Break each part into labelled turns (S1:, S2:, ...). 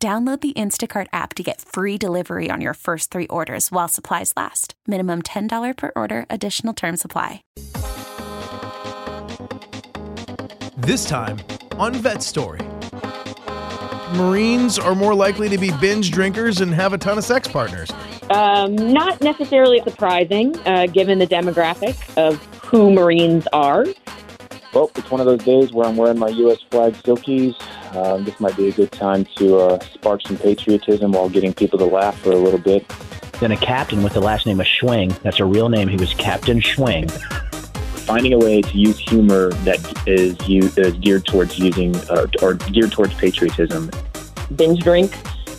S1: Download the Instacart app to get free delivery on your first three orders while supplies last. Minimum $10 per order, additional term supply.
S2: This time on Vet Story. Marines are more likely to be binge drinkers and have a ton of sex partners.
S3: Um, not necessarily surprising, uh, given the demographic of who Marines are.
S4: Well, it's one of those days where I'm wearing my U.S. flag silkies. Um, this might be a good time to uh, spark some patriotism while getting people to laugh for a little bit.
S5: Then a captain with the last name of Schwing. That's a real name. He was Captain Schwing.
S4: Finding a way to use humor that is, u- is geared towards using uh, or geared towards patriotism.
S3: Binge drink.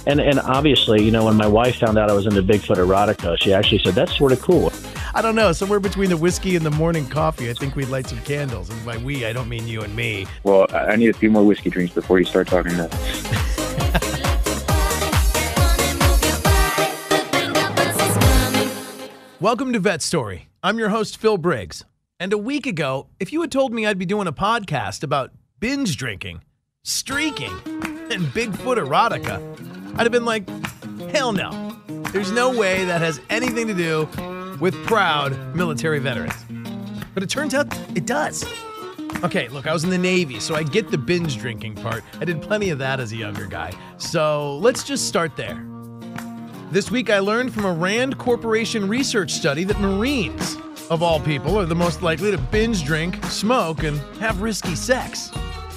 S5: And and obviously, you know, when my wife found out I was into Bigfoot erotica, she actually said that's sort of cool.
S2: I don't know, somewhere between the whiskey and the morning coffee, I think we'd light some candles. And by we, I don't mean you and me.
S4: Well, I need a few more whiskey drinks before you start talking nuts.
S2: Welcome to Vet Story. I'm your host, Phil Briggs. And a week ago, if you had told me I'd be doing a podcast about binge drinking, streaking, and Bigfoot erotica, I'd have been like, hell no. There's no way that has anything to do with proud military veterans. But it turns out it does. Okay, look, I was in the Navy, so I get the binge drinking part. I did plenty of that as a younger guy. So let's just start there. This week, I learned from a Rand Corporation research study that Marines, of all people, are the most likely to binge drink, smoke, and have risky sex.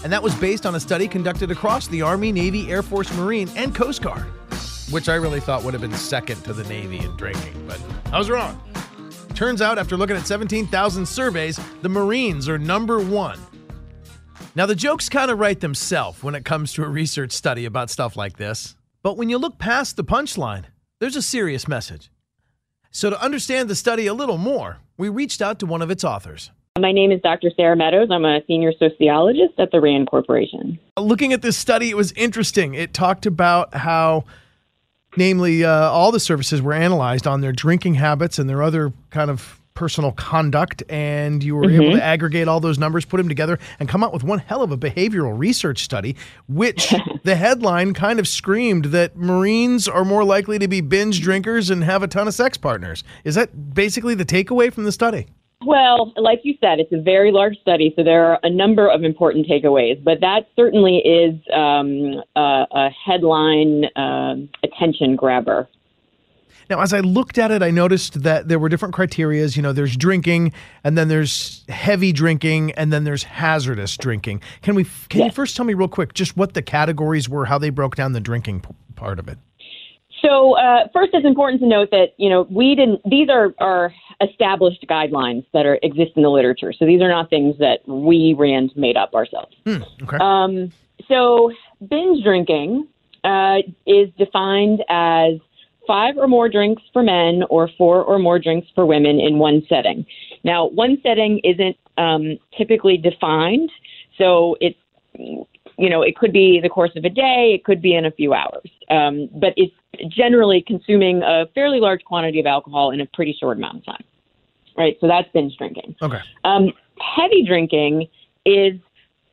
S2: And that was based on a study conducted across the Army, Navy, Air Force, Marine, and Coast Guard, which I really thought would have been second to the Navy in drinking, but I was wrong. Turns out, after looking at 17,000 surveys, the Marines are number one. Now, the jokes kind of write themselves when it comes to a research study about stuff like this. But when you look past the punchline, there's a serious message. So, to understand the study a little more, we reached out to one of its authors.
S3: My name is Dr. Sarah Meadows. I'm a senior sociologist at the RAND Corporation.
S2: Looking at this study, it was interesting. It talked about how, namely, uh, all the services were analyzed on their drinking habits and their other kind of personal conduct, and you were able to aggregate all those numbers, put them together, and come out with one hell of a behavioral research study, which the headline kind of screamed that Marines are more likely to be binge drinkers and have a ton of sex partners. Is that basically the takeaway from the study?
S3: Well, like you said, it's a very large study, so there are a number of important takeaways, but that certainly is um, a, a headline um attention grabber.
S2: Now, as I looked at it, I noticed that there were different criterias. You know, there's drinking, and then there's heavy drinking, and then there's hazardous drinking. Can we? Can you first tell me real quick just what the categories were, how they broke down the drinking p- part of it?
S3: So uh, first, it's important to note that you know we didn't. These are are established guidelines that are exist in the literature. So these are not things that we Rand made up ourselves.
S2: Hmm, okay.
S3: Um, so binge drinking uh, is defined as five or more drinks for men or four or more drinks for women in one setting. Now, one setting isn't um, typically defined, so it's you know it could be the course of a day, it could be in a few hours, um, but it's generally consuming a fairly large quantity of alcohol in a pretty short amount of time. Right, so that's binge drinking.
S2: okay.
S3: Um, heavy drinking is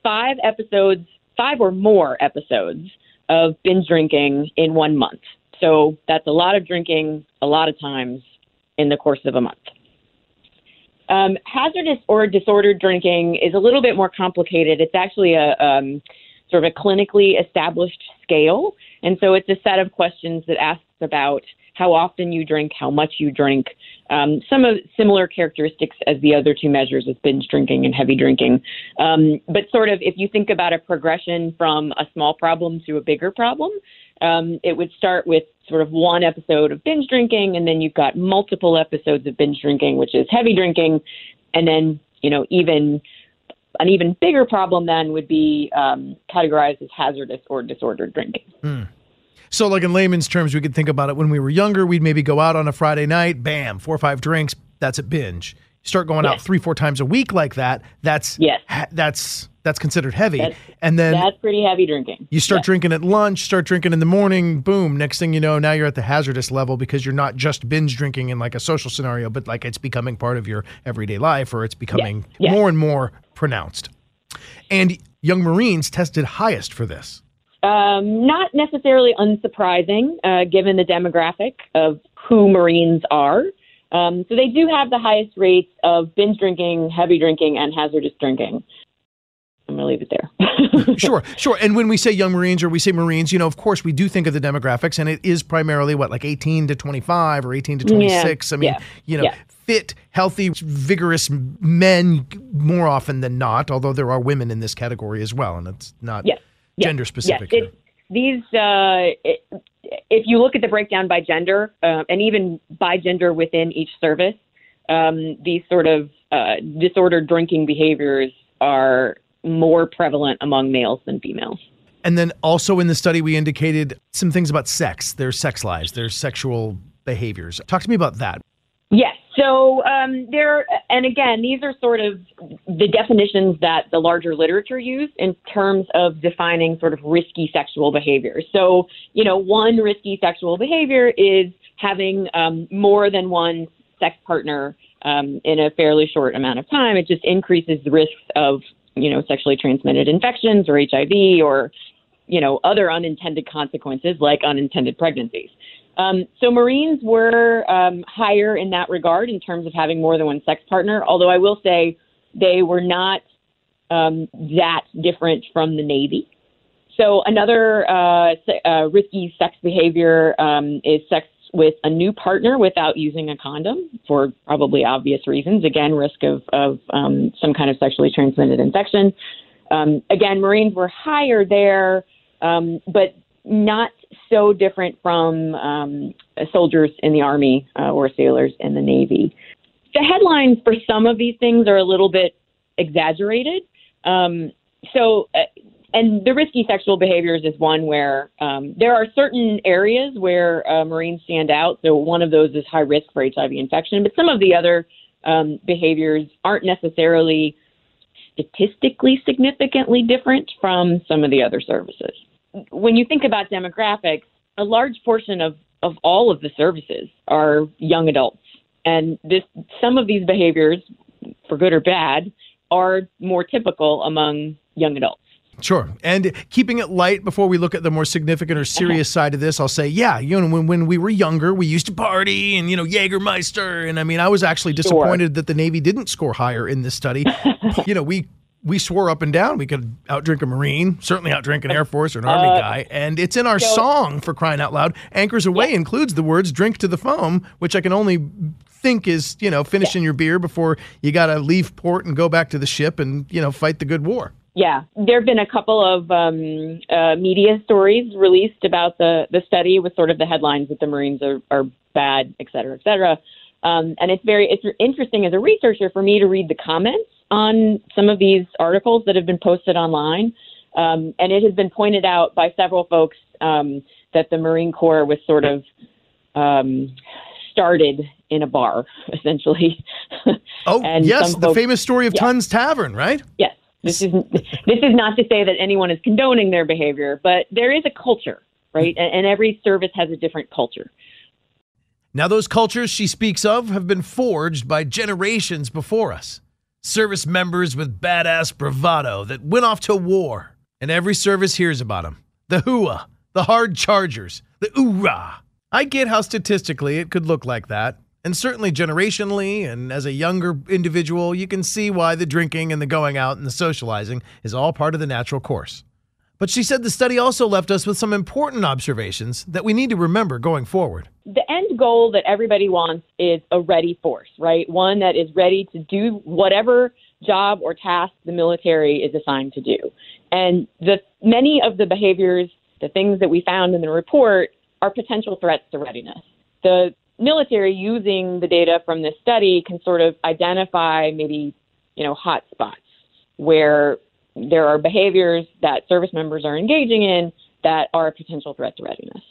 S3: five episodes, five or more episodes of binge drinking in one month. So that's a lot of drinking, a lot of times in the course of a month. Um, hazardous or disordered drinking is a little bit more complicated. It's actually a um, sort of a clinically established scale, and so it's a set of questions that asks about how often you drink, how much you drink, um, some of similar characteristics as the other two measures of binge drinking and heavy drinking. Um, but sort of, if you think about a progression from a small problem to a bigger problem, um, it would start with sort of one episode of binge drinking, and then you've got multiple episodes of binge drinking, which is heavy drinking, and then you know even an even bigger problem then would be um, categorized as hazardous or disordered drinking.
S2: So, like in layman's terms, we could think about it when we were younger, we'd maybe go out on a Friday night, bam, four or five drinks, that's a binge. Start going out three, four times a week like that, that's
S3: Yes.
S2: ha- that's that's considered heavy.
S3: That's-
S2: and then
S3: That's pretty heavy drinking.
S2: you start
S3: Yes.
S2: drinking at lunch, start drinking in the morning, boom, next thing you know, now you're at the hazardous level because you're not just binge drinking in like a social scenario, but like it's becoming part of your everyday life or it's becoming
S3: yes.
S2: more and more pronounced. And young Marines tested highest for this.
S3: Um, not necessarily unsurprising, uh, given the demographic of who Marines are. Um, so they do have the highest rates of binge drinking, heavy drinking, and hazardous drinking. I'm going to leave it there.
S2: Sure, sure. And when we say young Marines or we say Marines, you know, of course, we do think of the demographics, and it is primarily what, like 18 to 25 or 18 to 26. I mean,
S3: yeah,
S2: you know,
S3: yeah.
S2: fit, healthy, vigorous men more often than not, although there are women in this category as well, and it's not gender specific.
S3: It, these, uh, it, if you look at the breakdown by gender, uh, and even by gender within each service, um, these sort of uh, disordered drinking behaviors are more prevalent among males than females.
S2: And then also in the study, we indicated some things about sex, their sex lives, their sexual behaviors. Talk to me about that.
S3: Yes. So um, there, and again, these are sort of the definitions that the larger literature use in terms of defining sort of risky sexual behavior. So, you know, one risky sexual behavior is having um, more than one sex partner um, in a fairly short amount of time. It just increases the risks of, you know, sexually transmitted infections or HIV or, you know, other unintended consequences like unintended pregnancies. Um, so Marines were um, higher in that regard in terms of having more than one sex partner. Although I will say they were not um, that different from the Navy. So another uh, uh, risky sex behavior um, is sex with a new partner without using a condom for probably obvious reasons. Again, risk of, of um, some kind of sexually transmitted infection. Um, again, Marines were higher there, um, but not so different from um, soldiers in the Army uh, or sailors in the Navy. The headlines for some of these things are a little bit exaggerated. Um, so, uh, and the risky sexual behaviors is one where um, there are certain areas where uh, Marines stand out. So, one of those is high risk for HIV infection, but some of the other um, behaviors aren't necessarily statistically significantly different from some of the other services. When you think about demographics, a large portion of, of all of the services are young adults. And this some of these behaviors, for good or bad, are more typical among young adults.
S2: Sure. And keeping it light before we look at the more significant or uh-huh. serious side of this, I'll say, yeah, you know, when, when we were younger, we used to party and, you know, Jägermeister. And I mean, I was actually disappointed that the Navy didn't score higher in this study. you know, we we swore up and down we could outdrink a Marine, certainly outdrink an Air Force or an Army
S3: Uh,
S2: guy. And it's in our
S3: so-
S2: song for crying out loud. Anchors Aweigh includes the words drink to the foam, which I can only think is, you know, finishing your beer before you got to leave port and go back to the ship and, you know, fight the good war.
S3: Yeah, there have been a couple of um, uh, media stories released about the, the study with sort of the headlines that the Marines are, are bad, et cetera, et cetera. Um, and it's very it's interesting as a researcher for me to read the comments on some of these articles that have been posted online. Um, and it has been pointed out by several folks um, that the Marine Corps was sort of um, started in a bar, essentially.
S2: Oh,
S3: And
S2: yes,
S3: some
S2: the famous story of. Tun's Tavern, right?
S3: Yes. This is this is not to say that anyone is condoning their behavior, but there is a culture, right? And, and every service has a different culture.
S2: Now, those cultures she speaks of have been forged by generations before us. Service members with badass bravado that went off to war, and every service hears about them. The hooah, the hard chargers, the oorah. I get how statistically it could look like that, and certainly generationally, and as a younger individual, you can see why the drinking and the going out and the socializing is all part of the natural course. But she said the study also left us with some important observations that we need to remember going forward.
S3: The end goal that everybody wants is a ready force, right? One that is ready to do whatever job or task the military is assigned to do. And the many of the behaviors, the things that we found in the report are potential threats to readiness. The military using the data from this study can sort of identify maybe, you know, hot spots where there are behaviors that service members are engaging in that are a potential threat to readiness.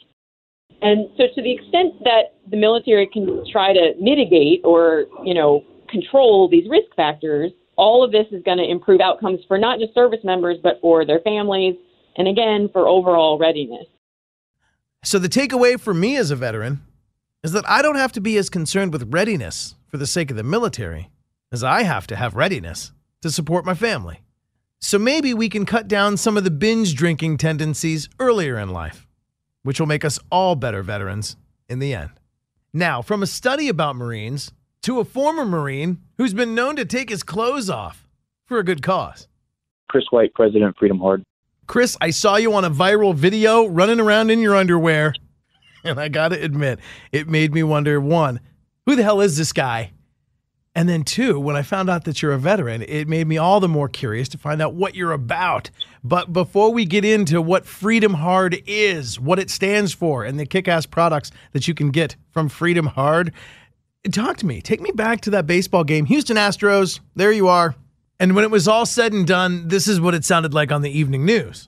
S3: And so, to the extent that the military can try to mitigate or, you know, control these risk factors, all of this is going to improve outcomes for not just service members, but for their families, and again, for overall readiness.
S2: So, the takeaway for me as a veteran is that I don't have to be as concerned with readiness for the sake of the military as I have to have readiness to support my family. So, maybe we can cut down some of the binge drinking tendencies earlier in life which will make us all better veterans in the end. Now, from a study about Marines to a former Marine who's been known to take his clothes off for a good cause.
S4: Chris White, President Freedom Hard.
S2: Chris, I saw you on a viral video running around in your underwear, and I gotta admit, it made me wonder one, who the hell is this guy? And then, two, when I found out that you're a veteran, it made me all the more curious to find out what you're about. But before we get into what Freedom Hard is, what it stands for, and the kick ass products that you can get from Freedom Hard, talk to me. Take me back to that baseball game. Houston Astros, there you are. And when it was all said and done, this is what it sounded like on the evening news.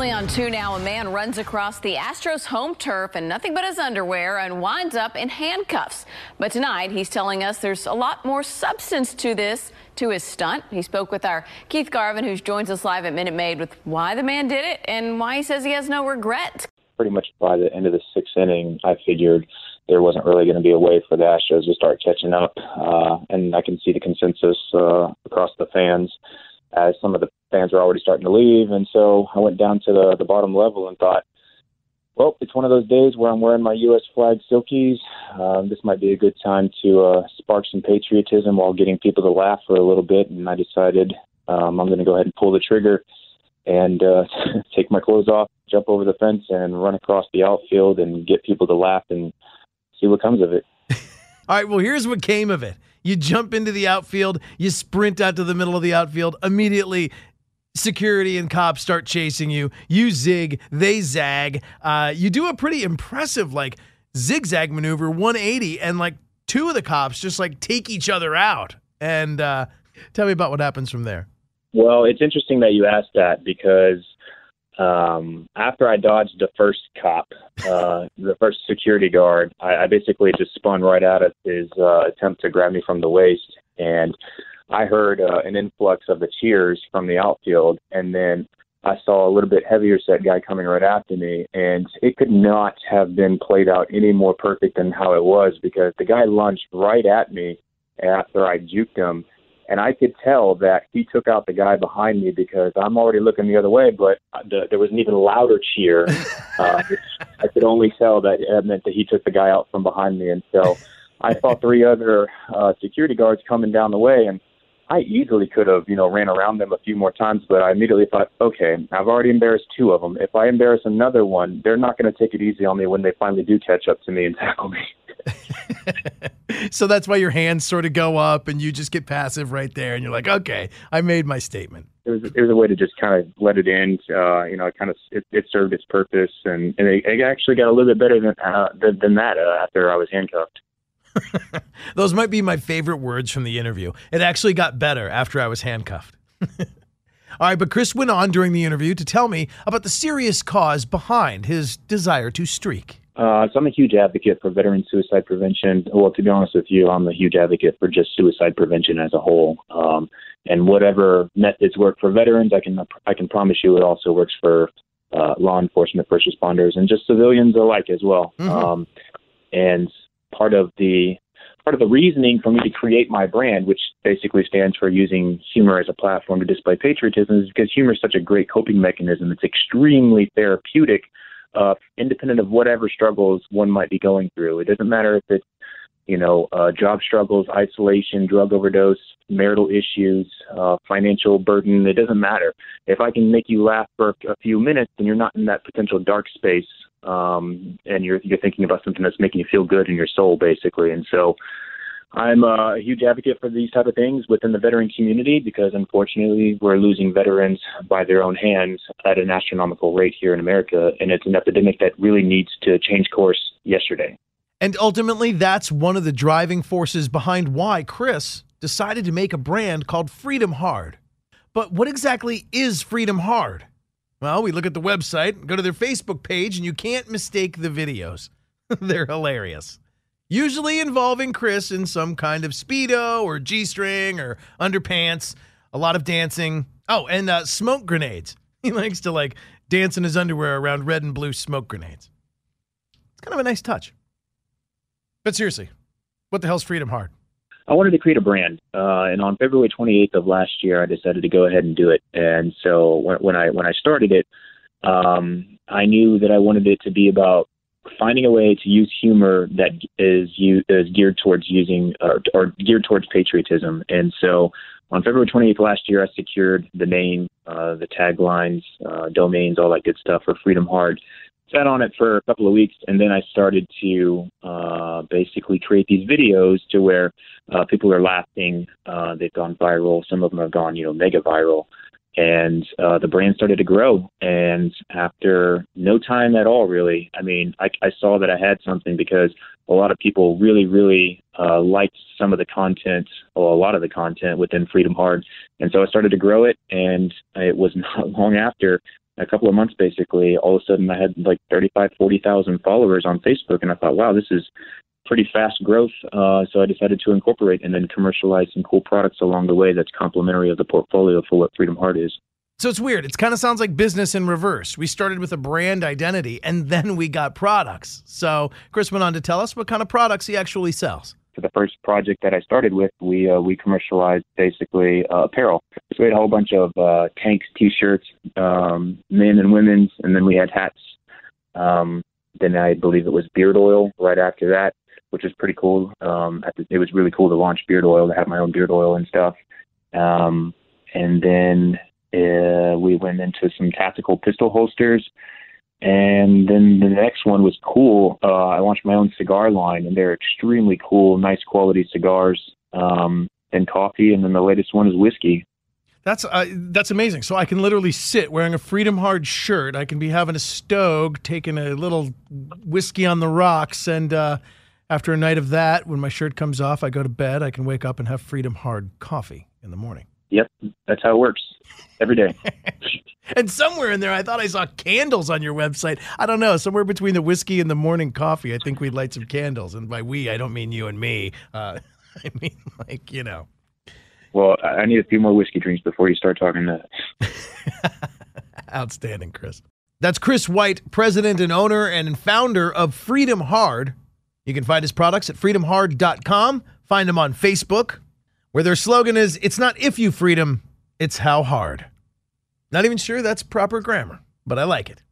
S6: Only on two now, a man runs across the Astros home turf in nothing but his underwear and winds up in handcuffs. But tonight, he's telling us there's a lot more substance to this, to his stunt. He spoke with our Keith Garvin, who joins us live at Minute Maid, with why the man did it and why he says he has no regret.
S4: Pretty much by the end of the sixth inning, I figured there wasn't really going to be a way for the Astros to start catching up. Uh, and I can see the consensus uh, across the fans as some of the fans were already starting to leave. And so I went down to the, the bottom level and thought, well, it's one of those days where I'm wearing my U.S. flag silkies. Um, this might be a good time to uh, spark some patriotism while getting people to laugh for a little bit. And I decided um, I'm going to go ahead and pull the trigger and uh, take my clothes off, jump over the fence, and run across the outfield and get people to laugh and see what comes of it.
S2: All right, well, here's what came of it. You jump into the outfield, you sprint out to the middle of the outfield. Immediately, security and cops start chasing you. You zig, they zag. Uh, you do a pretty impressive, like, zigzag maneuver 180, and like two of the cops just like take each other out. And uh, tell me about what happens from there.
S4: Well, it's interesting that you asked that because um, after I dodged the first cop, uh, the first security guard, I, I basically just spun right out of his uh, attempt to grab me from the waist, and I heard uh, an influx of the cheers from the outfield, and then I saw a little bit heavier set guy coming right after me, and it could not have been played out any more perfect than how it was because the guy lunged right at me after I juked him and I could tell that he took out the guy behind me because I'm already looking the other way, but the, there was an even louder cheer. Uh, I could only tell that it meant that he took the guy out from behind me, and so I saw three other uh, security guards coming down the way, and I easily could have, you know, ran around them a few more times, but I immediately thought, okay, I've already embarrassed two of them. If I embarrass another one, they're not going to take it easy on me when they finally do catch up to me and tackle me.
S2: so that's why your hands sort of go up and you just get passive right there and you're like, okay, I made my statement.
S4: It was, it was a way to just kind of let it in. Uh, you know, it kind of it, it served its purpose, and, and it, it actually got a little bit better than uh, than, than that uh, after I was handcuffed.
S2: Those might be my favorite words from the interview. It actually got better after I was handcuffed. All right, but Chris went on during the interview to tell me about the serious cause behind his desire to streak.
S4: Uh, so I'm a huge advocate for veteran suicide prevention. Well, to be honest with you, I'm a huge advocate for just suicide prevention as a whole. Um, and whatever methods work for veterans, I can I can promise you it also works for uh, law enforcement, first responders, and just civilians alike as well. Mm-hmm. Um, and part of the part of the reasoning for me to create my brand, which basically stands for using humor as a platform to display patriotism, is because humor is such a great coping mechanism. It's extremely therapeutic uh, independent of whatever struggles one might be going through. It doesn't matter if it's you know uh, job struggles, isolation, drug overdose, marital issues, uh, financial burden. It doesn't matter. If I can make you laugh for a few minutes, then you're not in that potential dark space, um, and you're you're thinking about something that's making you feel good in your soul, basically. And so I'm uh, a huge advocate for these type of things within the veteran community because unfortunately we're losing veterans by their own hands at an astronomical rate here in America, and it's an epidemic that really needs to change course yesterday.
S2: And ultimately, that's one of the driving forces behind why Chris decided to make a brand called Freedom Hard. But what exactly is Freedom Hard? Well, we look at the website, go to their Facebook page, and you can't mistake the videos. They're hilarious. Usually involving Chris in some kind of Speedo or G string or underpants, a lot of dancing. Oh, and uh, smoke grenades. He likes to like dance in his underwear around red and blue smoke grenades. It's kind of a nice touch. But seriously, what the hell's Freedom Hard?
S4: I wanted to create a brand, uh, and on February 28th of last year, I decided to go ahead and do it. And so when, when I when I started it, um, I knew that I wanted it to be about finding a way to use humor that is is geared towards using or geared towards patriotism. And so on February 28th last year, I secured the name, uh, the taglines, uh, domains, all that good stuff for Freedom Hard sat on it for a couple of weeks, and then I started to uh, basically create these videos to where uh, people are laughing. Uh, they've gone viral. Some of them have gone, you know, mega viral. And uh, the brand started to grow. And after no time at all, really, I mean, I, I saw that I had something because a lot of people really, really uh, liked some of the content, or a lot of the content within Freedom Hard. And so I started to grow it. And it was not long after a couple of months basically all of a sudden i had like 35 40,000 followers on facebook and i thought wow this is pretty fast growth uh, so i decided to incorporate and then commercialize some cool products along the way that's complementary of the portfolio for what freedom Hard is
S2: so it's weird. It kind of sounds like business in reverse. We started with a brand identity and then we got products. So Chris went on to tell us what kind of products he actually sells
S4: for the first project that I started with, we uh, we commercialized basically uh, apparel. So we had a whole bunch of uh, tanks, T-shirts, um, men and women's, and then we had hats. Um, then I believe it was beard oil right after that, which was pretty cool. Um, it was really cool to launch beard oil, to have my own beard oil and stuff. Um, and then uh, we went into some tactical pistol holsters and then the next one was cool. Uh, I launched my own cigar line, and they're extremely cool, nice quality cigars um, and coffee. And then the latest one is whiskey.
S2: That's uh, that's amazing. So I can literally sit wearing a Freedom Hard shirt. I can be having a stove, taking a little whiskey on the rocks, and uh, after a night of that, when my shirt comes off, I go to bed. I can wake up and have Freedom Hard coffee in the morning.
S4: Yep, that's how it works every day.
S2: and somewhere in there, I thought I saw candles on your website. I don't know, somewhere between the whiskey and the morning coffee. I think we'd light some candles, and by we, I don't mean you and me. Uh, I mean like you know.
S4: Well, I need a few more whiskey drinks before you start talking
S2: that. Outstanding, Chris. That's Chris White, president and owner and founder of Freedom Hard. You can find his products at freedomhard.com. Find him on Facebook, where their slogan is It's not if you freedom, it's how hard. Not even sure that's proper grammar, but I like it.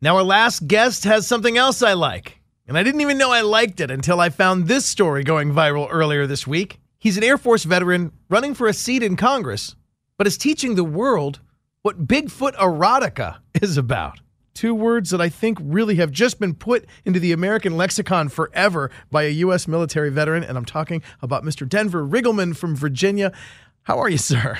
S2: Now, our last guest has something else I like, and I didn't even know I liked it until I found this story going viral earlier this week. He's an Air Force veteran running for a seat in Congress, but is teaching the world what Bigfoot erotica is about. Two words that I think really have just been put into the American lexicon forever by a U.S. military veteran, and I'm talking about Mr. Denver Riggleman from Virginia. How are you, sir?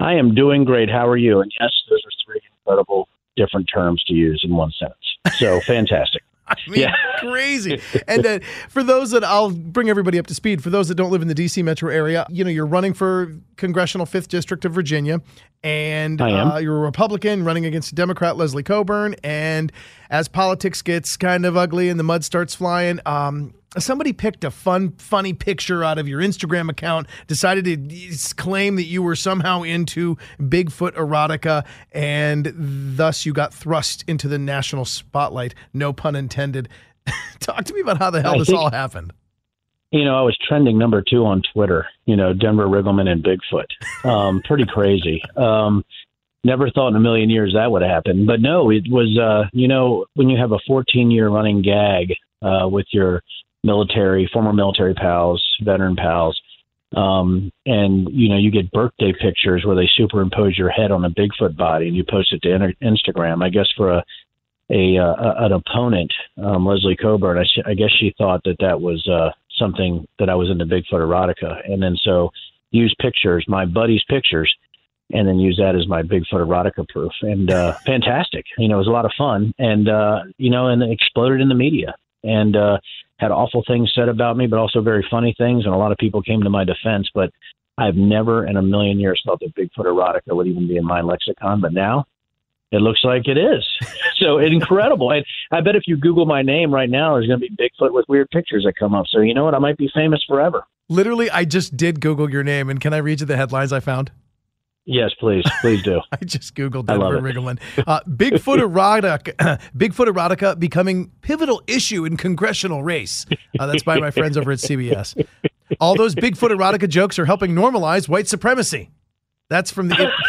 S5: I am doing great. How are you? And yes, those are three incredible different terms to use in one sentence. So fantastic.
S2: I mean, yeah. crazy. And uh, for those that I'll bring everybody up to speed, for those that don't live in the DC metro area, you know, you're running for congressional 5th District of Virginia, and uh, you're a Republican running against Democrat Leslie Cockburn. And as politics gets kind of ugly and the mud starts flying, um, somebody picked a fun, funny picture out of your Instagram account, decided to claim that you were somehow into Bigfoot erotica, and thus you got thrust into the national spotlight. No pun intended. Talk to me about how the hell I this think, all happened.
S5: You know, I was trending number two on Twitter. You know, Denver Riggleman and Bigfoot. Um, pretty crazy. Um, never thought in a million years that would happen. But no, it was. Uh, you know, when you have a 14 year running gag uh, with your military, former military pals, veteran pals. Um, and you know, you get birthday pictures where they superimpose your head on a Bigfoot body, and you post it to Instagram. I guess for a a uh, an opponent, um, Leslie Cockburn, I, I guess she thought that that was uh, something that I was into Bigfoot erotica, and then so use pictures, my buddy's pictures, and then use that as my Bigfoot erotica proof. And uh, fantastic, you know, it was a lot of fun, and uh, you know, and it exploded in the media. And uh, had awful things said about me, but also very funny things. And a lot of people came to my defense. But I've never in a million years thought that Bigfoot erotica would even be in my lexicon. But now It looks like it is. so incredible. And I bet if you Google my name right now, there's going to be Bigfoot with weird pictures that come up. So you know what? I might be famous forever.
S2: Literally, I just did Google your name, and can I read you the headlines I found?
S5: Yes, please, please do.
S2: I just googled Denver Riggleman. Uh, Bigfoot erotica, Bigfoot erotica becoming pivotal issue in congressional race. Uh, that's by my friends over at CBS. All those Bigfoot erotica jokes are helping normalize white supremacy. That's from the.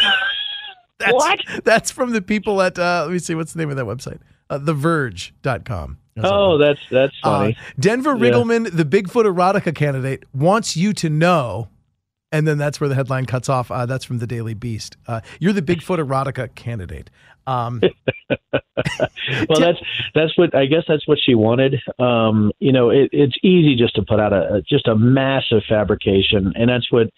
S2: That's,
S5: What?
S2: That's from the people at. Uh, let me see. What's the name of that website? Uh, TheVerge.com. That's
S5: Oh, that's that's
S2: uh,
S5: funny.
S2: Denver
S5: Yeah.
S2: The Bigfoot erotica candidate, wants you to know, and then that's where the headline cuts off. Uh, that's from the Daily Beast. Uh, you're the Bigfoot erotica candidate. Um,
S5: well, that's that's what I guess that's what she wanted. Um, you know, it, it's easy just to put out a, just a massive fabrication, and that's what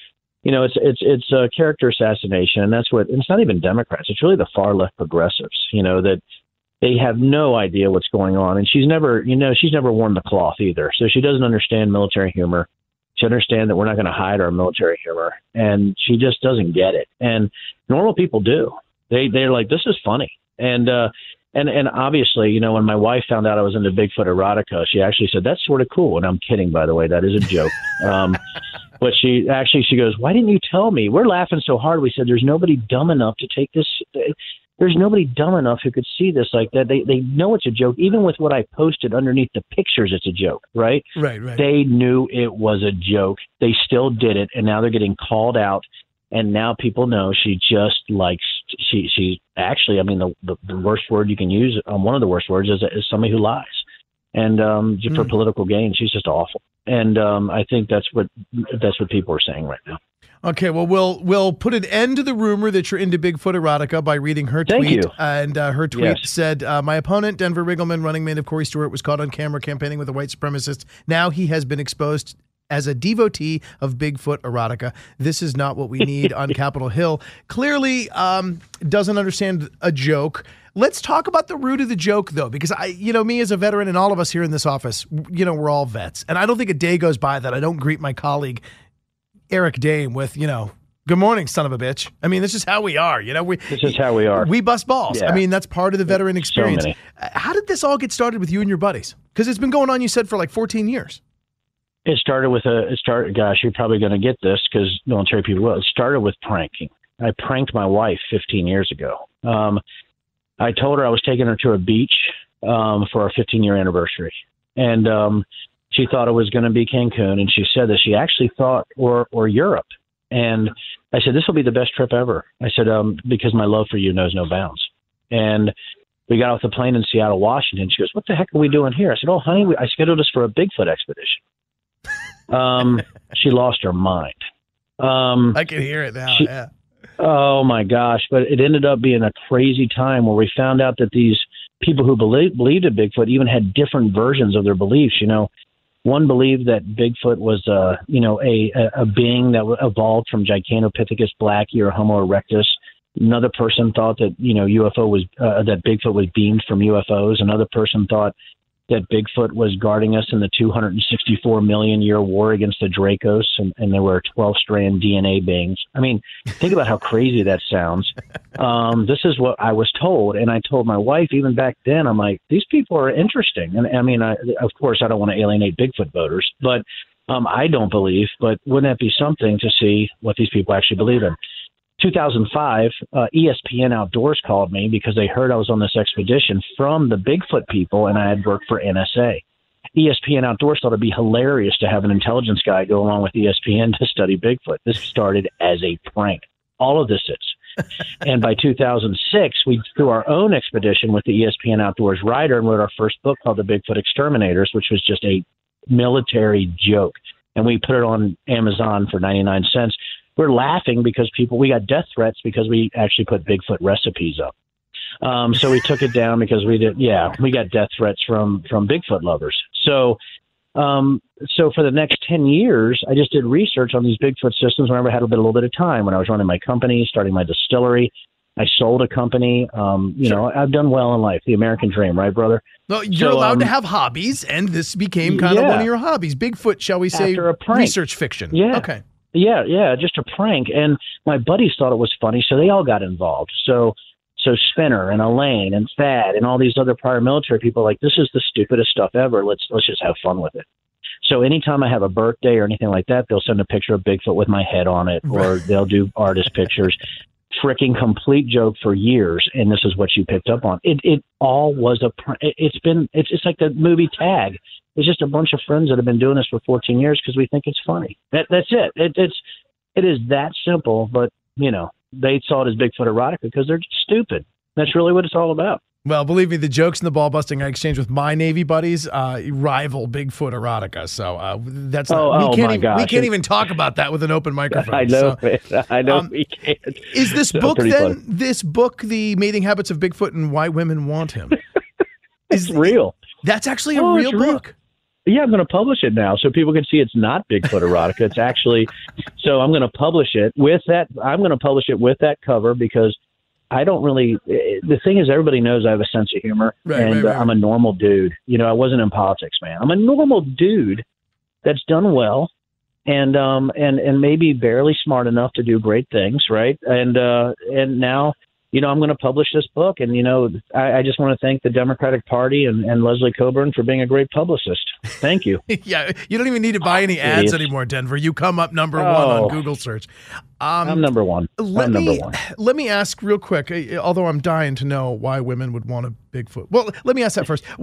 S5: you know. It's it's it's a character assassination, and that's what. It's not even Democrats. It's really the far left progressives. You know that they have no idea what's going on, and she's never, you know, she's never worn the cloth either, so she doesn't understand military humor. She understands that we're not going to hide our military humor, and she just doesn't get it. And normal people do. They they're like, this is funny, and uh, and and obviously, you know, when my wife found out I was into Bigfoot erotica, she actually said that's sort of cool. And I'm kidding, by the way, that is a joke. um, but she actually she goes, why didn't you tell me? We're laughing so hard. We said there's nobody dumb enough to take this. There's nobody dumb enough who could see this like that. They they know it's a joke, even with what I posted underneath the pictures. It's a joke, right?
S2: right, right.
S5: They knew it was a joke. They still did it, and now they're getting called out. And now people know she just likes she she actually. I mean, the the, the worst word you can use, um, one of the worst words, is is somebody who lies, and um, for
S2: Mm.
S5: political gain, she's just awful. And um, I think that's what that's what people are saying right now.
S2: Okay, well, we'll we'll put an end to the rumor that you're into Bigfoot erotica by reading her
S5: Thank
S2: tweet.
S5: you.
S2: And uh, her tweet
S5: Yes.
S2: said, uh, "My opponent, Denver Riggleman, running mate of Corey Stewart, was caught on camera campaigning with a white supremacist. Now he has been exposed." As a devotee of Bigfoot erotica, this is not what we need on Capitol Hill. Clearly, um, doesn't understand a joke. Let's talk about the root of the joke, though, because I, you know, me as a veteran and all of us here in this office, you know, we're all vets, and I don't think a day goes by that I don't greet my colleague Eric Dame with, you know, good morning, son of a bitch. I mean, this is how we are. You know, we
S5: This is how we are.
S2: we bust balls.
S5: Yeah.
S2: I mean, that's part of the veteran experience.
S5: many.
S2: Uh, How did this all get started with you and your buddies? Because it's been going on, you said, for like 14 years.
S5: It started with a. It started. Gosh, you're probably going to get this because military people will. It started with pranking. I pranked my wife 15 years ago. Um, I told her I was taking her to a beach um, for our 15 year anniversary, and um, she thought it was going to be Cancun, and she said that she actually thought or or Europe. And I said this will be the best trip ever. I said um, because my love for you knows no bounds. And we got off the plane in Seattle, Washington. She goes, "What the heck are we doing here?" I said, "Oh, honey, we, I scheduled us for a Bigfoot expedition." Um, she lost her mind. Um,
S2: I can hear it now.
S5: She-
S2: yeah.
S5: Oh my gosh! But it ended up being a crazy time where we found out that these people who believed, believed in Bigfoot even had different versions of their beliefs. You know, one believed that Bigfoot was, a you know, a a a being that evolved from Gigantopithecus blacki or Homo erectus. Another person thought that you know UFO was uh, that Bigfoot was beamed from UFOs. Another person thought that Bigfoot was guarding us in the 264 million year war against the Dracos, and, and there were 12 strand DNA beings. I mean, think about how crazy that sounds. Um, this is what I was told, and I told my wife even back then. I'm like, these people are interesting, and I mean, I, of course, I don't want to alienate Bigfoot voters, but um, I don't believe. But wouldn't that be something to see what these people actually believe in? 2005, uh, ESPN Outdoors called me because they heard I was on this expedition from the Bigfoot people, and I had worked for NSA. ESPN Outdoors thought it'd be hilarious to have an intelligence guy go along with ESPN to study Bigfoot. This started as a prank. All of this is. and by 2006, we threw our own expedition with the ESPN Outdoors writer and wrote our first book called The Bigfoot Exterminators, which was just a military joke. And we put it on Amazon for 99 cents. We're laughing because people, we got death threats because we actually put Bigfoot recipes up. Um, so we took it down because we did, yeah, we got death threats from, from Bigfoot lovers. So, um, so for the next 10 years, I just did research on these Bigfoot systems whenever I had a, bit, a little bit of time. When I was running my company, starting my distillery, I sold a company. Um, you know, I've done well in life, the American dream, right, brother?
S2: No, you're
S5: So,
S2: allowed to
S5: um,
S2: have hobbies, and this became kind of one of your hobbies. Bigfoot, shall we say,
S5: After a prank.
S2: research fiction.
S5: Yeah.
S2: Okay.
S5: Yeah, yeah, just a prank. And my buddies thought it was funny, so they all got involved. So So Spinner and Elaine and Thad and all these other prior military people like this is the stupidest stuff ever. Let's let's just have fun with it. So anytime I have a birthday or anything like that, they'll send a picture of Bigfoot with my head on it, or they'll do artist pictures. Freaking complete joke for years, and this is what you picked up on. It it all was a. pr- it- It's been it's it's like the movie Tag. It's just a bunch of friends that have been doing this for 14 years because we think it's funny. That that's it. it. It's it is that simple. But you know they saw it as Bigfoot erotica because they're just stupid. That's really what it's all about.
S2: Well, believe me, the jokes and the ball busting I exchange with my Navy buddies uh, rival Bigfoot erotica. So uh, that's not,
S5: Oh,
S2: we
S5: oh
S2: can't
S5: my
S2: even, we can't even talk about that with an open microphone.
S5: I know.
S2: So.
S5: I know
S2: um,
S5: we can't.
S2: is this
S5: So
S2: book then? This book, the mating habits of Bigfoot and why women want him.
S5: It's real.
S2: That's actually a
S5: Oh,
S2: real
S5: real.
S2: book.
S5: Yeah, I'm going to publish it now so people can see it's not Bigfoot erotica. It's actually so I'm going to publish it with that. I'm going to publish it with that cover because I don't really. eh, The thing is, everybody knows I have a sense of humor,
S2: Right,
S5: and
S2: right, right.
S5: I'm a normal dude. You know, I wasn't in politics, man. I'm a normal dude that's done well, and um and and maybe barely smart enough to do great things, right? And uh and now. You know, I'm going to publish this book, and you know, I, I just want to thank the Democratic Party and, and Leslie Cockburn for being a great publicist. Thank you.
S2: yeah, you don't even need to buy ah, any ads anymore, Denver. You come up number one
S5: Oh.
S2: on Google search. Um,
S5: I'm number one.
S2: let
S5: I'm number
S2: me
S5: one.
S2: let me ask real quick. uh, Although I'm dying to know why women would want a Bigfoot. Well, let me ask that first.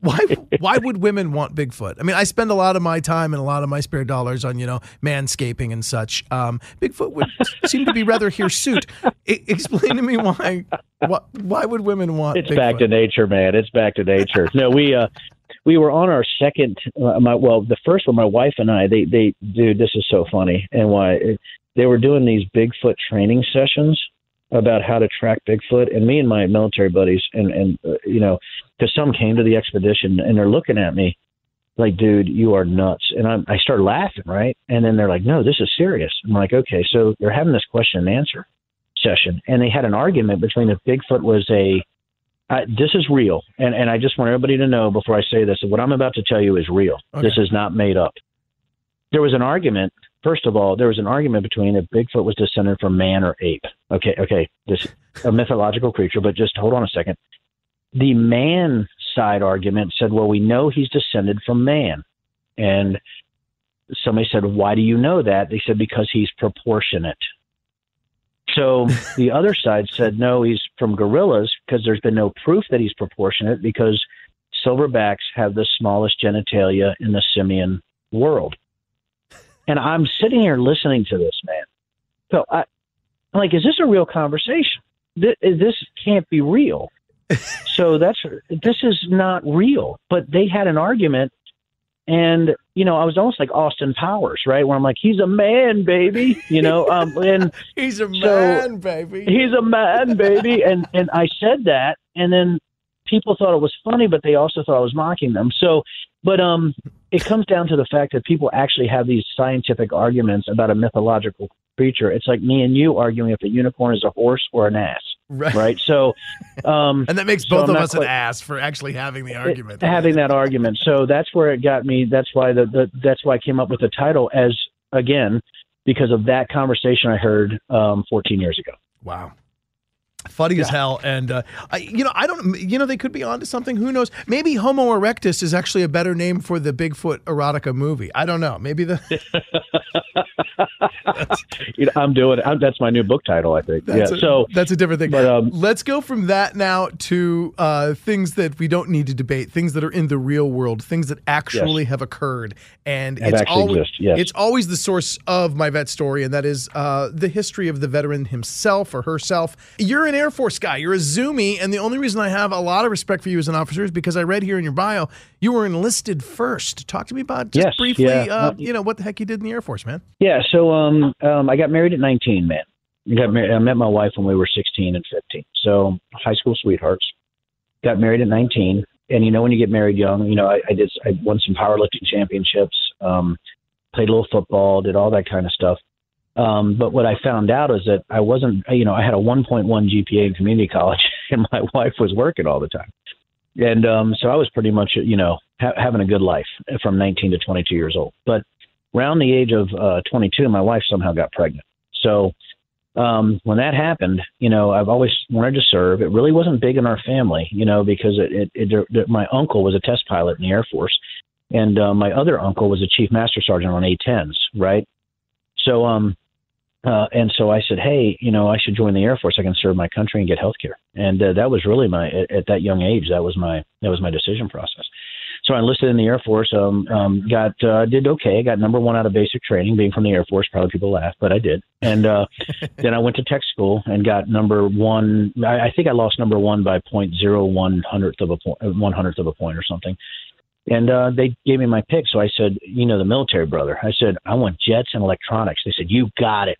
S2: Why why would women want Bigfoot? I mean, I spend a lot of my time and a lot of my spare dollars on you know manscaping and such. Um, Bigfoot would seem to be rather hirsute. I, explain to me why. Why, why would women want?
S5: It's
S2: Bigfoot?
S5: back to nature, man. It's back to nature. no, we uh we were on our second uh, my well the first one my wife and I they they dude this is so funny and why they were doing these Bigfoot training sessions about how to track Bigfoot and me and my military buddies and and uh, you know cuz some came to the expedition and they're looking at me like dude you are nuts and I'm, I start laughing right and then they're like no this is serious I'm like okay so they're having this question and answer session and they had an argument between if Bigfoot was a I, this is real, and and I just want everybody to know before I say this that what I'm about to tell you is real.
S2: Okay.
S5: This is not made up. There was an argument. First of all, there was an argument between if Bigfoot was descended from man or ape. Okay, okay, this a mythological creature, but just hold on a second. The man side argument said, well, we know he's descended from man, and somebody said, why do you know that? They said because he's proportionate. So the other side said, no, he's from gorillas because there's been no proof that he's proportionate because silverbacks have the smallest genitalia in the simian world. And I'm sitting here listening to this, man. So I, I'm like, is this a real conversation? This, this can't be real. so that's this is not real. But they had an argument, and you know, I was almost like Austin Powers, right? Where I'm like, he's a man, baby, you know, um, and
S2: He's a
S5: So-
S2: man, baby.
S5: he's a man, baby. And and I said that, and then people thought it was funny, but they also thought I was mocking them. So, but um, it comes down to the fact that people actually have these scientific arguments about a mythological creature. It's like me and you arguing if a unicorn is a horse or an ass,
S2: right.
S5: right? So, um,
S2: And that makes
S5: So
S2: both
S5: I'm
S2: of us an ass for actually having the argument.
S5: having that argument. So that's where it got me. That's why the, the that's why I came up with the title as again because of that conversation I heard um, 14 years ago.
S2: Wow. Funny as hell, and uh, I, you know, I don't, you know, they could be onto something. Who knows? Maybe Homo erectus is actually a better name for the Bigfoot erotica movie. I don't know. Maybe the
S5: You know, I'm doing. I'm, that's my new book title, I think. yeah.
S2: a,
S5: so
S2: that's a different thing.
S5: but, um,
S2: Let's go from that now to uh, things that we don't need to debate, things that are in the real world, things that actually have occurred, and
S5: Have
S2: it's always
S5: yes.
S2: it's always the source of my vet story, and that is uh, the history of the veteran himself or herself. You're an Air Force guy, you're a Zoomy, and the only reason I have a lot of respect for you as an officer is because I read here in your bio you were enlisted first. Talk to me about just
S5: Yes,
S2: briefly,
S5: yeah.
S2: uh,
S5: Uh,
S2: you know, what the heck you did in the Air Force, man.
S5: yeah. So um, um, I got married at 19, man. I got married. I met my wife when we were 16 and 15. So high school sweethearts. Got married at 19, and you know when you get married young, you know I, I did. I won some powerlifting championships. Um, played a little football, did all that kind of stuff. Um, but what I found out is that I wasn't, you know, I had a 1.1 GPA in community college, and my wife was working all the time, and um, so I was pretty much, you know, ha- having a good life from 19 to 22 years old. But around the age of uh, 22, my wife somehow got pregnant. So um, when that happened, you know, I've always wanted to serve. It really wasn't big in our family, you know, because it, it, it, it my uncle was a test pilot in the Air Force, and uh, my other uncle was a chief master sergeant on A-10s, right? So, um, uh, and so I said, hey, you know, I should join the Air Force. I can serve my country and get health care. And uh, that was really my at, at that young age. That was my that was my decision process. So I enlisted in the Air Force. Um, um, got uh, did okay. Got number one out of basic training. Being from the Air Force, probably people laugh, but I did. And uh, then I went to tech school and got number one. I, I think I lost number one by point zero one hundredth of a point, one hundredth of a point or something. And uh, they gave me my pick. So I said, you know, the military brother. I said, I want jets and electronics. They said, you got it.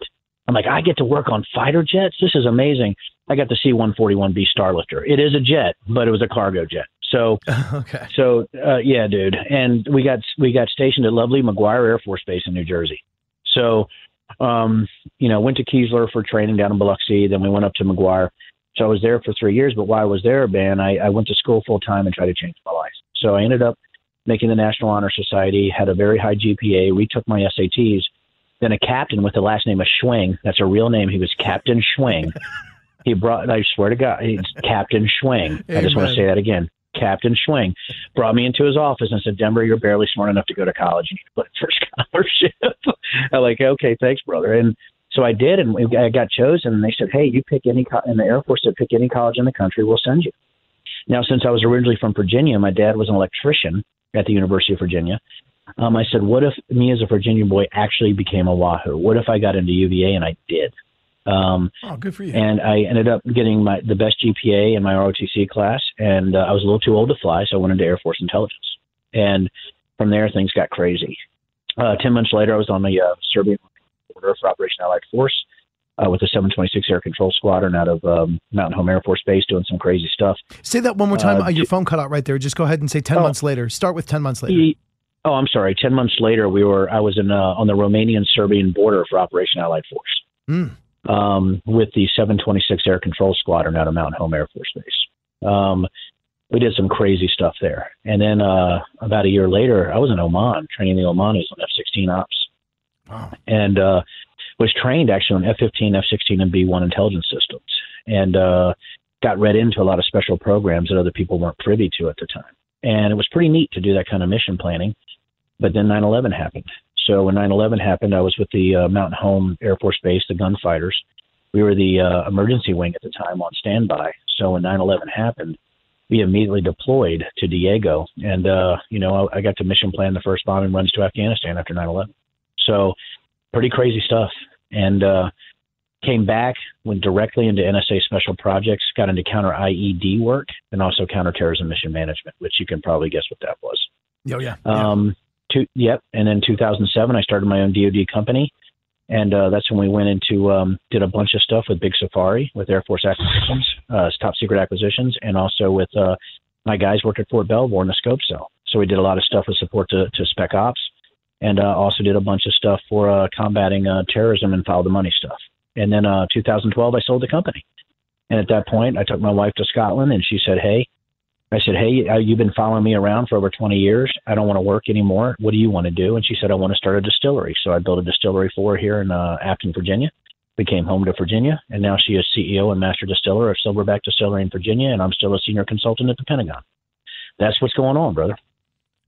S5: I'm like, I get to work on fighter jets. This is amazing. I got the C-141B Starlifter. It is a jet, but it was a cargo jet. So,
S2: okay.
S5: So, uh, yeah, dude. And we got we got stationed at lovely McGuire Air Force Base in New Jersey. So, um, you know, went to Keesler for training down in Biloxi. Then we went up to McGuire. So I was there for three years. But while I was there, man, I, I went to school full time and tried to change my life. So I ended up making the National Honor Society. Had a very high GPA. Retook my SATs. Then a captain with the last name of Schwing. That's a real name. He was Captain Schwing. he brought. I swear to God, he's Captain Schwing. I just want to say that again. Captain Schwing brought me into his office and said, Denver, you're barely smart enough to go to college. You need to put for scholarship. I'm like, okay, thanks, brother. And so I did, and I got chosen. And they said, hey, you pick any, co-, and the Air Force said, pick any college in the country, we'll send you. Now, since I was originally from Virginia, my dad was an electrician at the University of Virginia. Um, I said, what if me as a Virginia boy actually became a Wahoo? What if I got into UVA? And I did.
S2: Um, oh, good for you.
S5: And I ended up getting my the best GPA in my ROTC class, and uh, I was a little too old to fly, so I went into Air Force Intelligence. And from there, things got crazy. Uh, Ten months later, I was on the uh, Serbian border for Operation Allied Force uh, with the 726 Air Control Squadron out of um, Mountain Home Air Force Base, doing some crazy stuff.
S2: Say that one more time. Uh, your phone cut out right there. Just go ahead and say ten oh, months later. Start with ten months later. He,
S5: oh, I'm sorry. Ten months later, we were. I was in uh, on the Romanian Serbian border for Operation Allied Force. Mm um, with the 726 Air Control Squadron out of Mountain Home Air Force Base. Um, we did some crazy stuff there. And then uh, about a year later, I was in Oman training the Omanis on F 16 ops. Wow. And uh, was trained actually on F 15, F 16, and B 1 intelligence systems. And uh, got read into a lot of special programs that other people weren't privy to at the time. And it was pretty neat to do that kind of mission planning. But then 9 11 happened. So when 9/11 happened, I was with the uh, Mountain Home Air Force Base, the gunfighters. We were the uh, emergency wing at the time on standby. So when 9/11 happened, we immediately deployed to Diego, and uh, you know I, I got to mission plan the first bombing runs to Afghanistan after 9/11. So pretty crazy stuff, and uh, came back, went directly into NSA special projects, got into counter IED work, and also counterterrorism mission management, which you can probably guess what that was.
S2: Oh yeah.
S5: Um, two, yep. And in 2007, I started my own DoD company, and uh, that's when we went into um, did a bunch of stuff with Big Safari with Air Force acquisitions, uh, top secret acquisitions, and also with uh, my guys worked at Fort Belvoir in the scope cell. So we did a lot of stuff with support to, to Spec Ops, and uh, also did a bunch of stuff for uh, combating uh, terrorism and follow the money stuff. And then uh, 2012, I sold the company. And at that point, I took my wife to Scotland, and she said, "Hey, I said, Hey, uh, you've been following me around for over 20 years. I don't want to work anymore. What do you want to do? And she said, I want to start a distillery. So I built a distillery for her here in uh, Virginia. We came home to Virginia, and now she is CEO and master distiller of Silverback Distillery in Virginia, and I'm still a senior consultant at the Pentagon. That's what's going on, brother.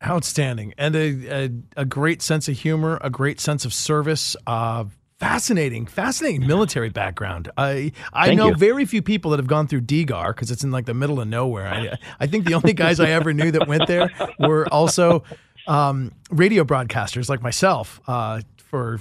S2: Outstanding. And a, a, a great sense of humor, a great sense of service. Uh, Fascinating, fascinating military background. I I Thank know you. very few people that have gone through DGAR because it's in like the middle of nowhere. I I think the only guys I ever knew that went there were also um, radio broadcasters like myself. Uh, for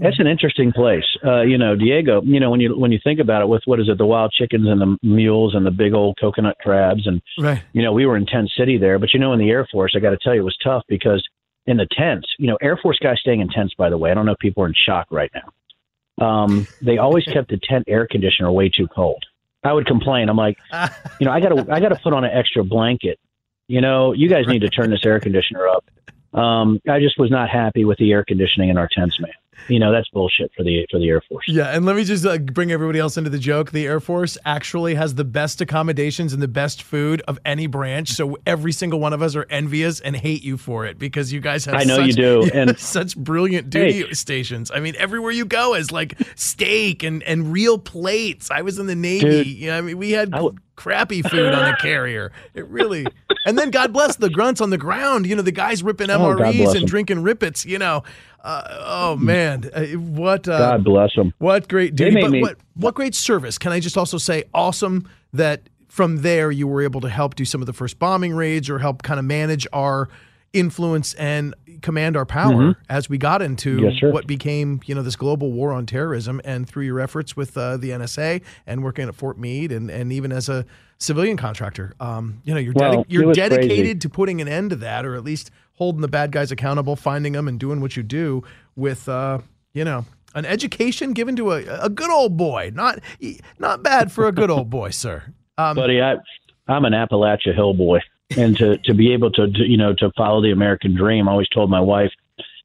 S5: that's an interesting place. Uh, you know, Diego. You know, when you when you think about it, with what is it, the wild chickens and the mules and the big old coconut crabs, and
S2: right.
S5: you know, we were in tent city there. But you know, in the Air Force, I got to tell you, it was tough because in the tents. You know, Air Force guys staying in tents, by the way. I don't know if people are in shock right now. Um, they always kept the tent air conditioner way too cold. I would complain. I'm like, you know, I gotta, I gotta put on an extra blanket. You know, you guys need to turn this air conditioner up. Um, I just was not happy with the air conditioning in our tents, man. You know that's bullshit for the for the Air Force.
S2: Yeah, and let me just uh, bring everybody else into the joke. The Air Force actually has the best accommodations and the best food of any branch. So every single one of us are envious and hate you for it because you guys have.
S5: I know
S2: such,
S5: you do, and
S2: such brilliant duty
S5: Hey.
S2: stations. I mean, everywhere you go is like steak and and real plates. I was in the Navy.
S5: Dude.
S2: you know, I mean, we had
S5: I w-
S2: crappy food on a carrier. It really. And then God bless the grunts on the ground. You know, the guys ripping
S5: Oh,
S2: MREs
S5: bless
S2: and
S5: 'em.
S2: drinking Rip Its. You know, uh, oh man, uh, what uh,
S5: God bless them.
S2: what great duty, but
S5: me-
S2: what what great service. Can I just also say awesome that from there you were able to help do some of the first bombing raids or help kind of manage our influence and command our power as we got into
S5: Mm-hmm. Yes,
S2: what became, you know, this global war on terrorism and through your efforts with uh, the NSA and working at Fort Meade and, and even as a civilian contractor. Um, you know, you're
S5: Well,
S2: dedi- you're dedicated
S5: crazy.
S2: to putting an end to that or at least holding the bad guys accountable, finding them and doing what you do with uh, you know, an education given to a, a good old boy. Not not bad for a good old boy, sir. Um,
S5: buddy. I I'm an Appalachia Hill boy, and to to be able to, to you know to follow the American dream, I always told my wife,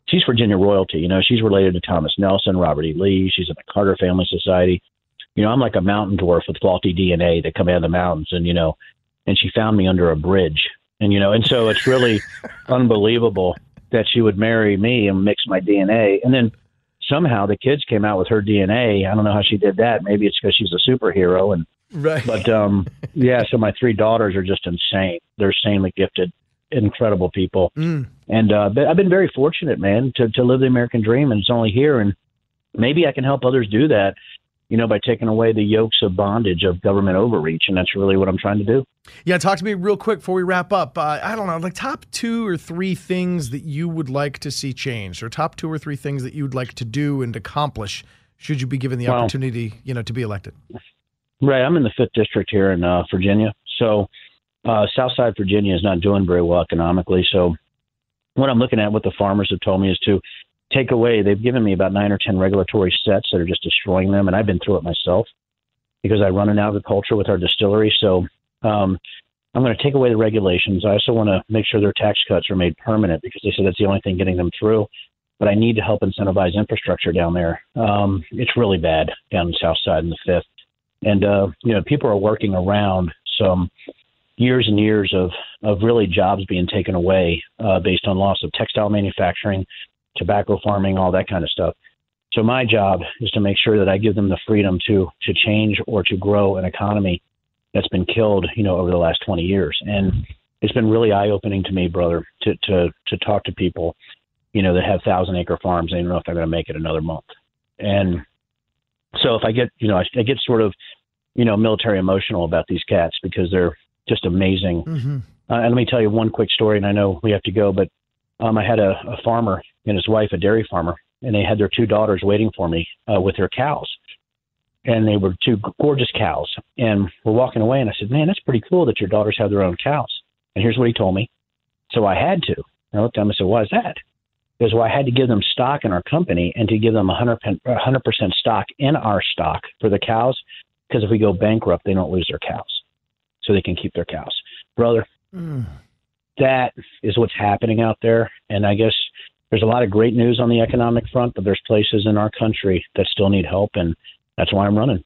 S5: she's Virginia royalty. You know, she's related to Thomas Nelson, Robert E. Lee. She's in the Carter Family Society. You know, I'm like a mountain dwarf with faulty DNA that come out of the mountains, and you know, and she found me under a bridge, and you know, and so it's really unbelievable that she would marry me and mix my DNA, and then somehow the kids came out with her DNA. I don't know how she did that. Maybe it's because she's a superhero and
S2: right.
S5: but um, yeah, so my three daughters are just insane. They're insanely gifted, incredible people,
S2: Mm.
S5: and uh, I've been very fortunate, man, to to live the American dream, and it's only here, and maybe I can help others do that. You know, by taking away the yokes of bondage of government overreach, and that's really what I'm trying to do.
S2: Yeah, talk to me real quick before we wrap up. Uh, I don't know, like top two or three things that you would like to see changed, or top two or three things that you would like to do and accomplish should you be given the
S5: Well-
S2: opportunity, you know, to be elected.
S5: Right, I'm in the fifth district here in uh, Virginia, so uh, Southside Virginia is not doing very well economically. So, what I'm looking at, what the farmers have told me, is to take away. They've given me about nine or ten regulatory sets that are just destroying them, and I've been through it myself because I run an agriculture with our distillery. So, um, I'm going to take away the regulations. I also want to make sure their tax cuts are made permanent because they said that's the only thing getting them through. But I need to help incentivize infrastructure down there. Um, it's really bad down the south side in the fifth and uh, you know people are working around some years and years of of really jobs being taken away uh, based on loss of textile manufacturing, tobacco farming, all that kind of stuff. So my job is to make sure that I give them the freedom to to change or to grow an economy that's been killed, you know, over the last 20 years. And it's been really eye opening to me, brother, to to to talk to people, you know, that have thousand acre farms they don't know if they're going to make it another month. And so if I get, you know, I, I get sort of, you know, military emotional about these cats because they're just amazing.
S2: Mm-hmm.
S5: Uh, and let me tell you one quick story, and I know we have to go, but um, I had a, a farmer and his wife, a dairy farmer, and they had their two daughters waiting for me uh, with their cows. And they were two gorgeous cows. And we're walking away, and I said, Man, that's pretty cool that your daughters have their own cows. And here's what he told me. So I had to. And I looked at him and said, Why is that? Because well, I had to give them stock in our company and to give them 100%, 100% stock in our stock for the cows. Because if we go bankrupt, they don't lose their cows. So they can keep their cows. Brother,
S2: Mm.
S5: that is what's happening out there. And I guess there's a lot of great news on the economic front, but there's places in our country that still need help. And that's why I'm running.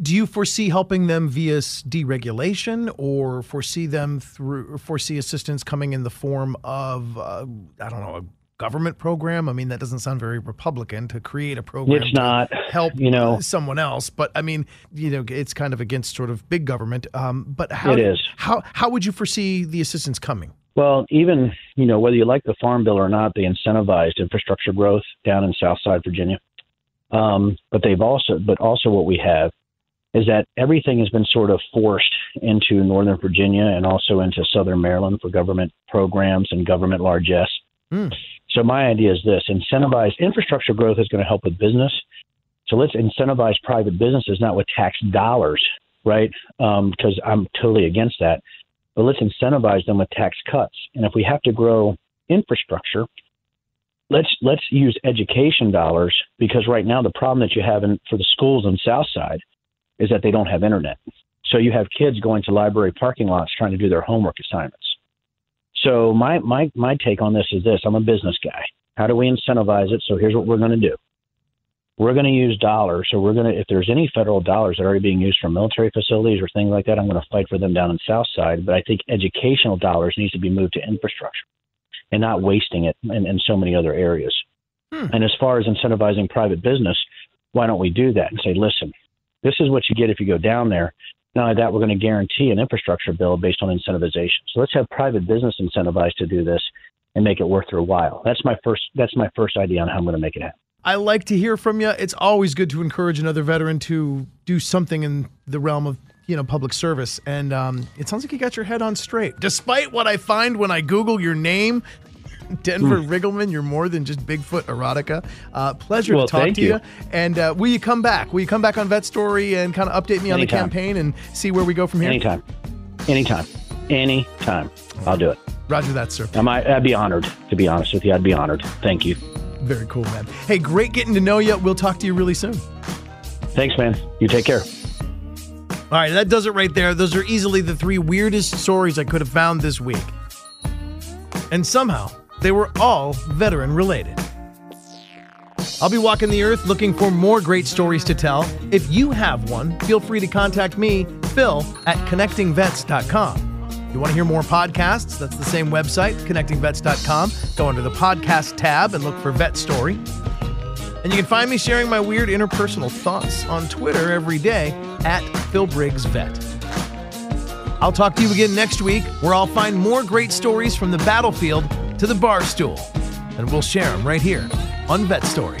S2: Do you foresee helping them via deregulation, or foresee them through, foresee assistance coming in the form of, uh, I don't know, a government program? I mean, that doesn't sound very Republican to create a program.
S5: It's
S2: to
S5: not,
S2: help
S5: you know.
S2: someone else, but I mean, you know, it's kind of against sort of big government. Um, but how
S5: It is.
S2: how how would you foresee the assistance coming?
S5: Well, even, you know, whether you like the Farm Bill or not, they incentivized infrastructure growth down in Southside Virginia. Um, but they've also, but also what we have is that everything has been sort of forced into Northern Virginia and also into Southern Maryland for government programs and government largesse.
S2: Mm.
S5: So my idea is this: incentivize infrastructure growth is going to help with business. So let's incentivize private businesses, not with tax dollars, right? Because I'm totally against that. But let's incentivize them with tax cuts. And if we have to grow infrastructure, let's let's use education dollars because right now the problem that you have in, for the schools on South Side is that they don't have internet. So you have kids going to library parking lots trying to do their homework assignments. So my my my take on this is this: I'm a business guy. How do we incentivize it? So here's what we're going to do. We're going to use dollars. So we're going to, if there's any federal dollars that are already being used for military facilities or things like that, I'm going to fight for them down in South Side. But I think educational dollars needs to be moved to infrastructure and not wasting it in, in so many other areas. Hmm. And as far as incentivizing private business, why don't we do that and say, listen, this is what you get if you go down there. Not only that, we're going to guarantee an infrastructure bill based on incentivization. So let's have private business incentivized to do this and make it worth their while. That's my first. That's my first idea on how I'm going to make it happen.
S2: I like to hear from you. It's always good to encourage another veteran to do something in the realm of you know public service, and um, it sounds like you got your head on straight. Despite what I find when I Google your name, Denver mm. Riggleman, you're more than just Bigfoot erotica. Uh, pleasure
S5: well,
S2: to talk to you.
S5: you.
S2: And uh, will you come back? Will you come back on Vet Story and kind of update me on the campaign and see where we go from here?
S5: Anytime. Anytime. Anytime. I'll do it.
S2: Roger that, sir.
S5: I might, I'd be honored, to be honest with you. I'd be honored. Thank you.
S2: Very cool, man. Hey, great getting to know you. We'll talk to you really soon.
S5: Thanks, man. You take care.
S2: All right, that does it right there. Those are easily the three weirdest stories I could have found this week. And somehow, they were all veteran related. I'll be walking the earth looking for more great stories to tell. If you have one, feel free to contact me, Phil, at connectingvets.com. You want to hear more podcasts? That's the same website, connectingvets.com. Go under the podcast tab and look for Vet Story. And you can find me sharing my weird interpersonal thoughts on Twitter every day at Phil Briggs Vet. I'll talk to you again next week where I'll find more great stories from the battlefield to the bar stool, and we'll share them right here on Vet Story.